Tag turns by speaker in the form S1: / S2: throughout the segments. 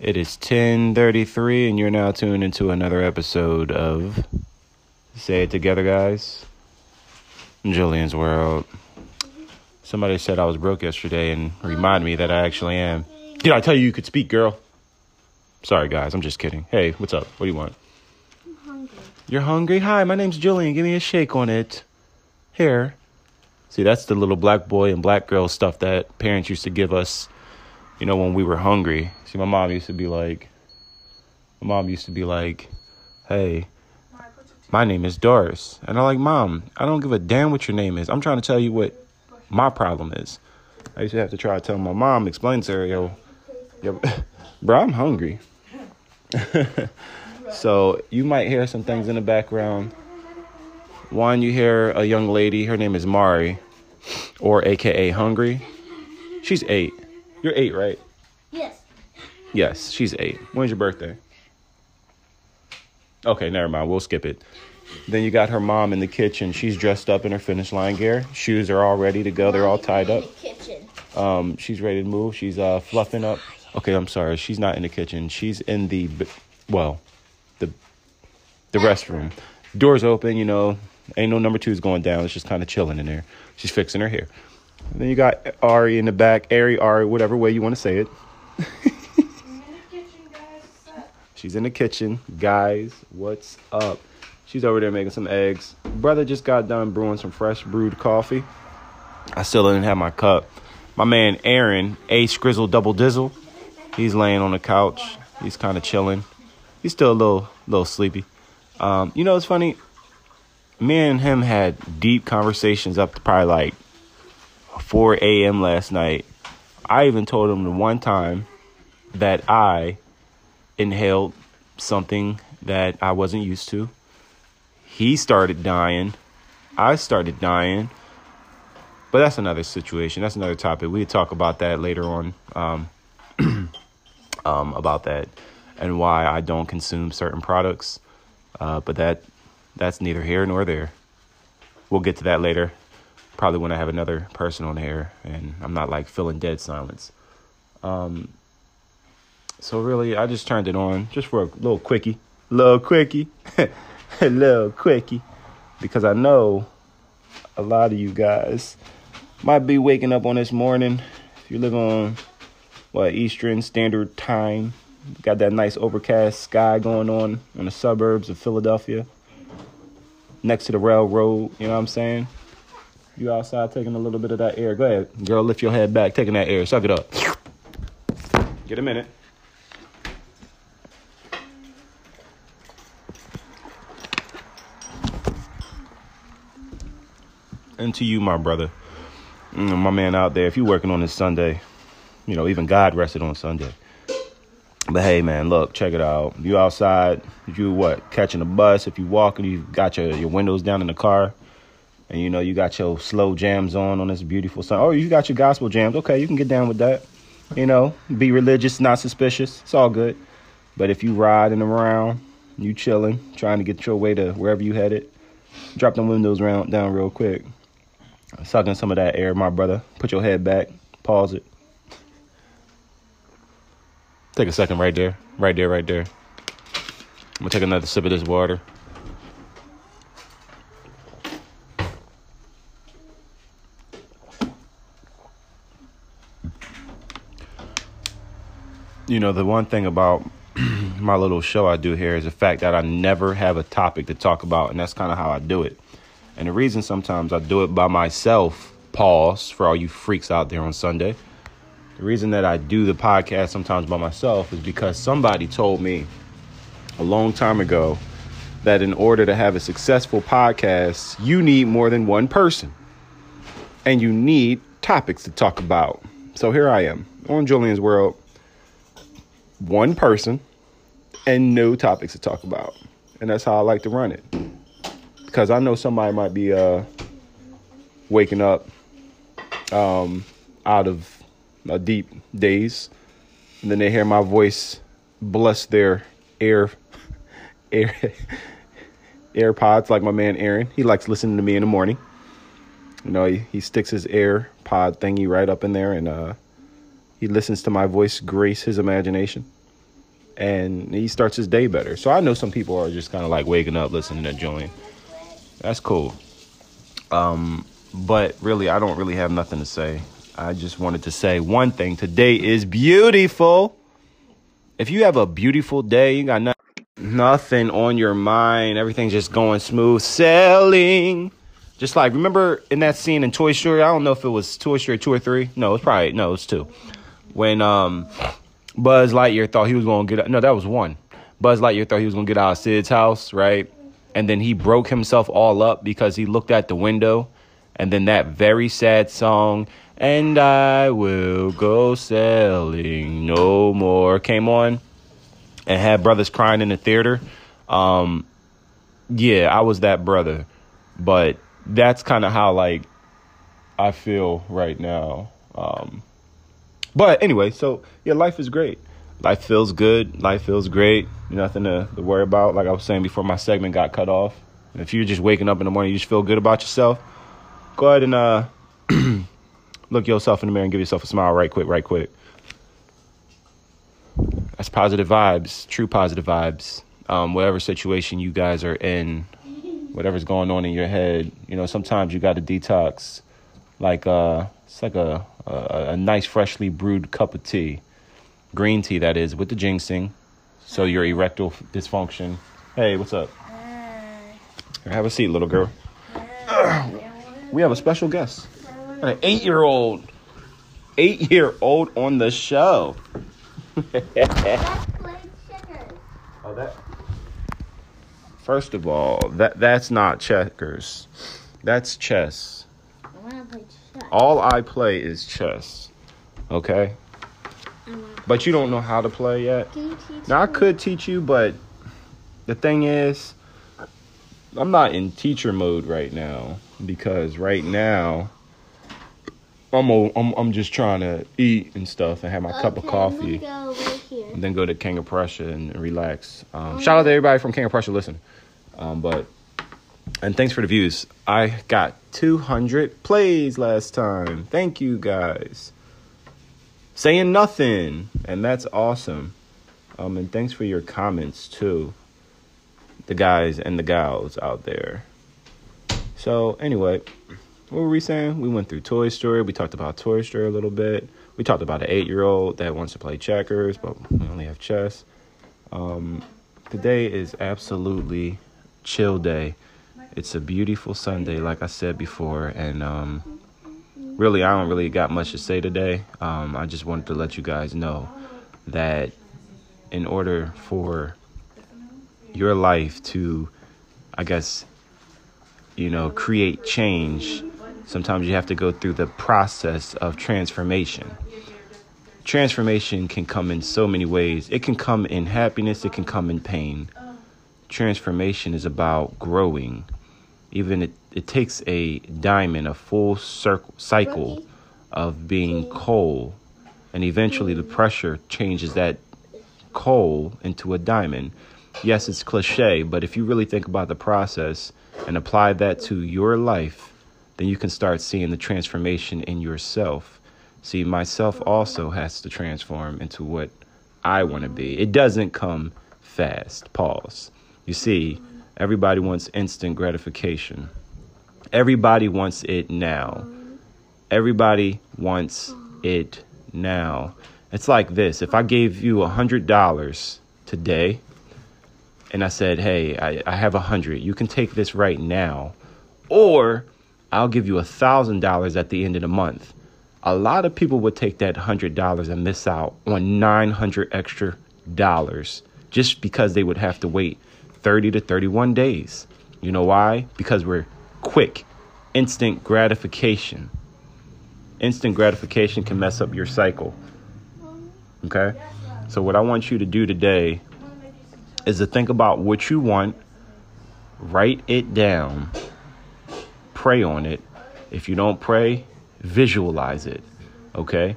S1: It is 10:33 and you're now tuned into another episode of Say It Together Guys. Julian's World. Somebody said I was broke yesterday and reminded me that I actually am. Did I tell you you could speak, girl? Sorry guys, I'm just kidding. Hey, what's up? What do you want?
S2: I'm hungry.
S1: You're hungry? Hi, my name's Julian. Give me a shake on it. Here. See, that's the little black boy and black girl stuff that parents used to give us, you know, when we were hungry. See, my mom used to be like, my mom used to be like, hey, my name is Doris. And I'm like, Mom, I don't give a damn what your name is. I'm trying to tell you what my problem is. I used to have to try to tell my mom, explain to her, yo, yo bro, I'm hungry. so you might hear some things in the background. One, you hear a young lady, her name is Mari, or AKA Hungry. She's eight. You're eight, right?
S2: Yes.
S1: Yes, she's eight. When's your birthday? Okay, never mind. We'll skip it. Then you got her mom in the kitchen. She's dressed up in her finish line gear. Shoes are all ready to go. They're all tied up.
S2: Kitchen.
S1: Um, she's ready to move. She's uh fluffing up. Okay, I'm sorry. She's not in the kitchen. She's in the well, the the restroom. Doors open. You know, ain't no number twos going down. It's just kind of chilling in there. She's fixing her hair. And then you got Ari in the back. Ari, Ari, whatever way you want to say it. She's in the kitchen. Guys, what's up? She's over there making some eggs. Brother just got done brewing some fresh brewed coffee. I still didn't have my cup. My man Aaron, A Scrizzle Double Dizzle, he's laying on the couch. He's kind of chilling. He's still a little, little sleepy. Um, you know, it's funny. Me and him had deep conversations up to probably like 4 a.m. last night. I even told him the one time that I inhaled something that I wasn't used to. He started dying. I started dying. But that's another situation. That's another topic. We could talk about that later on. Um, um, about that and why I don't consume certain products. Uh, but that that's neither here nor there. We'll get to that later. Probably when I have another person on here and I'm not like feeling dead silence. Um, so really, I just turned it on just for a little quickie, little quickie, a little quickie, because I know a lot of you guys might be waking up on this morning. If you live on what Eastern Standard Time, got that nice overcast sky going on in the suburbs of Philadelphia, next to the railroad. You know what I'm saying? You outside taking a little bit of that air. Go ahead, girl. Lift your head back, taking that air. Suck it up. Get a minute. And to you, my brother, mm, my man out there, if you're working on this Sunday, you know, even God rested on Sunday. But hey, man, look, check it out. You outside, you what, catching a bus, if you walking, you got your, your windows down in the car, and you know, you got your slow jams on on this beautiful sun. Oh, you got your gospel jams. Okay, you can get down with that. You know, be religious, not suspicious. It's all good. But if you riding around, you chilling, trying to get your way to wherever you headed, drop them windows round, down real quick. Sucking some of that air, my brother. Put your head back. Pause it. Take a second right there. Right there, right there. I'm gonna take another sip of this water. You know, the one thing about my little show I do here is the fact that I never have a topic to talk about, and that's kind of how I do it. And the reason sometimes I do it by myself, pause for all you freaks out there on Sunday. The reason that I do the podcast sometimes by myself is because somebody told me a long time ago that in order to have a successful podcast, you need more than one person and you need topics to talk about. So here I am on Julian's World, one person and no topics to talk about. And that's how I like to run it because I know somebody might be uh, waking up um, out of a deep daze, and then they hear my voice bless their air, air, AirPods, like my man Aaron. He likes listening to me in the morning. You know, he, he sticks his AirPod thingy right up in there, and uh, he listens to my voice grace his imagination. and he starts his day better. So I know some people are just kind of like waking up listening to join. That's cool. Um, but really, I don't really have nothing to say. I just wanted to say one thing. Today is beautiful. If you have a beautiful day, you got no- nothing on your mind, everything's just going smooth sailing. Just like remember in that scene in Toy Story, I don't know if it was Toy Story two or three. No, it's probably no, it's two. When um Buzz Lightyear thought he was gonna get no, that was one. Buzz Lightyear thought he was gonna get out of Sid's house, right? And then he broke himself all up because he looked at the window, and then that very sad song, "And I Will Go Sailing No More" came on, and had brothers crying in the theater. Um, yeah, I was that brother, but that's kind of how like I feel right now. Um, but anyway, so yeah, life is great. Life feels good. Life feels great. Nothing to, to worry about. Like I was saying before my segment got cut off. If you're just waking up in the morning, you just feel good about yourself. Go ahead and uh, look yourself in the mirror and give yourself a smile right quick, right quick. That's positive vibes, true positive vibes. Um, whatever situation you guys are in, whatever's going on in your head, you know, sometimes you got to detox. Like uh, it's like a, a a nice freshly brewed cup of tea, green tea that is, with the ginseng. So your erectile dysfunction. Hey, what's up? Here, have a seat, little girl. We have a special guest, an eight-year-old, eight-year-old on the show. Oh, that. First of all, that that's not checkers. That's chess. All I play is chess. Okay? But you don't know how to play yet.
S2: Can you teach
S1: Now I could teach you, but the thing is I'm not in teacher mode right now because right now I'm o- I'm, I'm just trying to eat and stuff and have my cup of coffee
S2: go
S1: and then go to King of Prussia and relax. Um, shout out to everybody from King of Prussia. Listen, um, but and thanks for the views. I got 200 plays last time. Thank you guys. Saying nothing, and that's awesome. Um, and thanks for your comments too, the guys and the gals out there. So anyway, what were we saying? We went through Toy Story. We talked about Toy Story a little bit. We talked about an eight-year-old that wants to play checkers, but we only have chess. Um, today is absolutely chill day. It's a beautiful Sunday, like I said before, and um, really, I don't really got much to say today. Um, I just wanted to let you guys know that in order for your life to, I guess, you know, create change, sometimes you have to go through the process of transformation. Transformation can come in so many ways. It can come in happiness, it can come in pain. Transformation is about growing. Even it, it takes a diamond, a full circle cycle of being coal, and eventually the pressure changes that coal into a diamond. Yes, it's cliche, but if you really think about the process and apply that to your life, then you can start seeing the transformation in yourself. See, myself also has to transform into what I want to be. It doesn't come fast. Pause. You see, everybody wants instant gratification. Everybody wants it now. Everybody wants it now. It's like this if I gave you a $100 today and I said, hey, I, I have a 100 you can take this right now, or I'll give you a $1,000 at the end of the month. A lot of people would take that $100 and miss out on 900 extra dollars just because they would have to wait 30 to 31 days. You know why? Because we're quick, instant gratification. Instant gratification can mess up your cycle. Okay? So, what I want you to do today is to think about what you want, write it down, pray on it. If you don't pray, visualize it. Okay?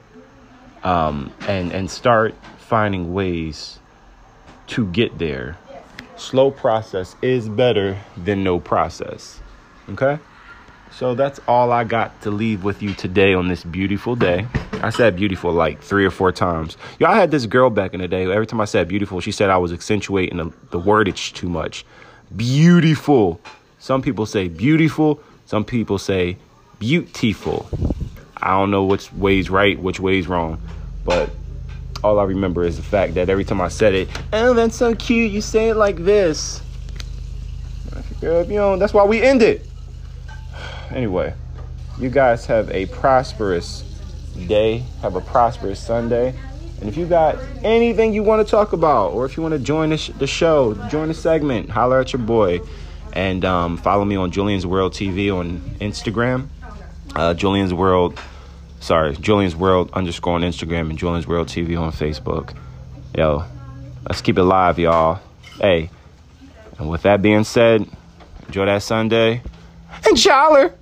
S1: Um, and, and start finding ways to get there. Slow process is better than no process. Okay? So that's all I got to leave with you today on this beautiful day. I said beautiful like three or four times. Yo, I had this girl back in the day. Every time I said beautiful, she said I was accentuating the, the wordage too much. Beautiful. Some people say beautiful. Some people say beautiful. I don't know which way's right, which way's wrong. But all I remember is the fact that every time I said it, oh, that's so cute. You say it like this. You know, that's why we end it. Anyway, you guys have a prosperous day. Have a prosperous Sunday. And if you got anything you want to talk about, or if you want to join the, sh- the show, join the segment, holler at your boy. And um, follow me on Julian's World TV on Instagram. Uh, Julian's World, sorry, Julian's World underscore on Instagram and Julian's World TV on Facebook. Yo, let's keep it live, y'all. Hey, and with that being said, enjoy that Sunday. And Charler.